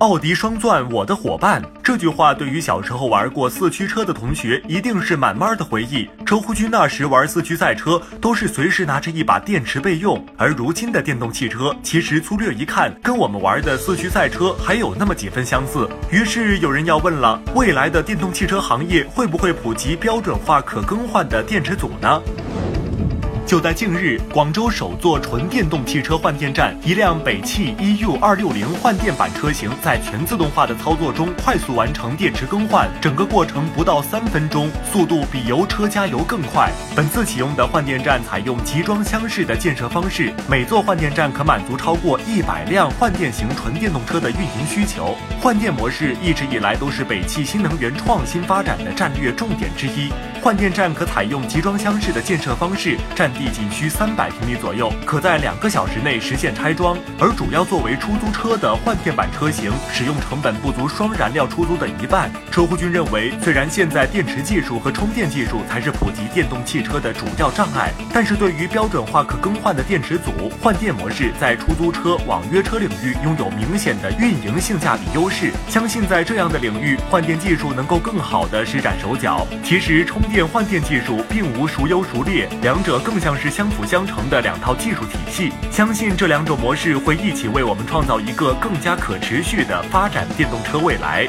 奥迪双钻，我的伙伴。这句话对于小时候玩过四驱车的同学，一定是满满的回忆。车乎君那时玩四驱赛车，都是随时拿着一把电池备用。而如今的电动汽车，其实粗略一看，跟我们玩的四驱赛车还有那么几分相似。于是有人要问了：未来的电动汽车行业会不会普及标准化可更换的电池组呢？就在近日，广州首座纯电动汽车换电站，一辆北汽 EU 二六零换电版车型在全自动化的操作中快速完成电池更换，整个过程不到三分钟，速度比油车加油更快。本次启用的换电站采用集装箱式的建设方式，每座换电站可满足超过一百辆换电型纯电动车的运营需求。换电模式一直以来都是北汽新能源创新发展的战略重点之一。换电站可采用集装箱式的建设方式，占地仅需三百平米左右，可在两个小时内实现拆装。而主要作为出租车的换电版车型，使用成本不足双燃料出租的一半。车乎君认为，虽然现在电池技术和充电技术才是普及电动汽车的主要障碍，但是对于标准化可更换的电池组，换电模式在出租车、网约车领域拥有明显的运营性价比优势。相信在这样的领域，换电技术能够更好的施展手脚。其实充电换电技术并无孰优孰劣，两者更像是相辅相成的两套技术体系。相信这两种模式会一起为我们创造一个更加可持续的发展电动车未来。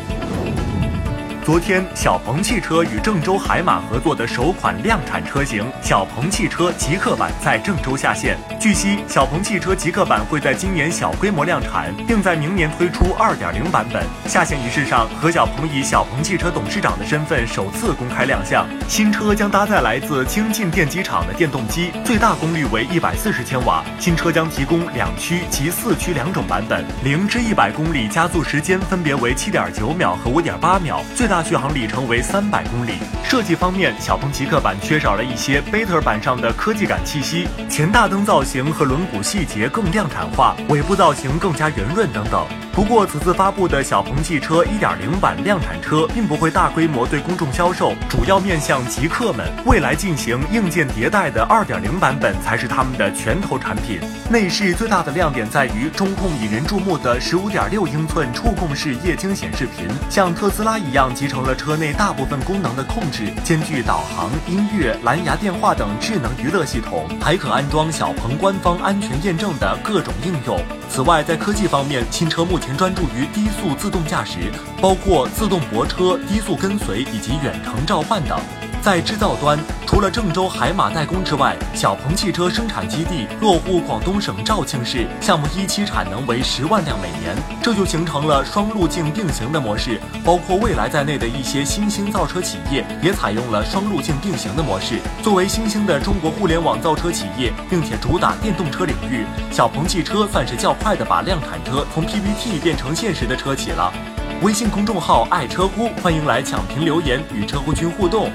昨天，小鹏汽车与郑州海马合作的首款量产车型小鹏汽车极客版在郑州下线。据悉，小鹏汽车极客版会在今年小规模量产，并在明年推出2.0版本。下线仪式上，何小鹏以小鹏汽车董事长的身份首次公开亮相。新车将搭载来自京晋电机厂的电动机，最大功率为140千瓦。新车将提供两驱及四驱两种版本，零至一百公里加速时间分别为7.9秒和5.8秒，最大续航里程为三百公里。设计方面，小鹏极客版缺少了一些 Beta 版上的科技感气息，前大灯造型和轮毂细节更量产化，尾部造型更加圆润等等。不过，此次发布的小鹏汽车1.0版量产车并不会大规模对公众销售，主要面向极客们。未来进行硬件迭代的2.0版本才是他们的拳头产品。内饰最大的亮点在于中控引人注目的15.6英寸触控式液晶显示屏，像特斯拉一样集成了车内大部分功能的控制，兼具导航、音乐、蓝牙电话等智能娱乐系统，还可安装小鹏官方安全验证的各种应用。此外，在科技方面，新车目前专注于低速自动驾驶，包括自动泊车、低速跟随以及远程召唤等。在制造端，除了郑州海马代工之外，小鹏汽车生产基地落户广东省肇庆市，项目一期产能为十万辆每年，这就形成了双路径并行的模式。包括蔚来在内的一些新兴造车企业也采用了双路径并行的模式。作为新兴的中国互联网造车企业，并且主打电动车领域，小鹏汽车算是较快的把量产车从 PPT 变成现实的车企了。微信公众号爱车乎，欢迎来抢评留言与车乎君互动。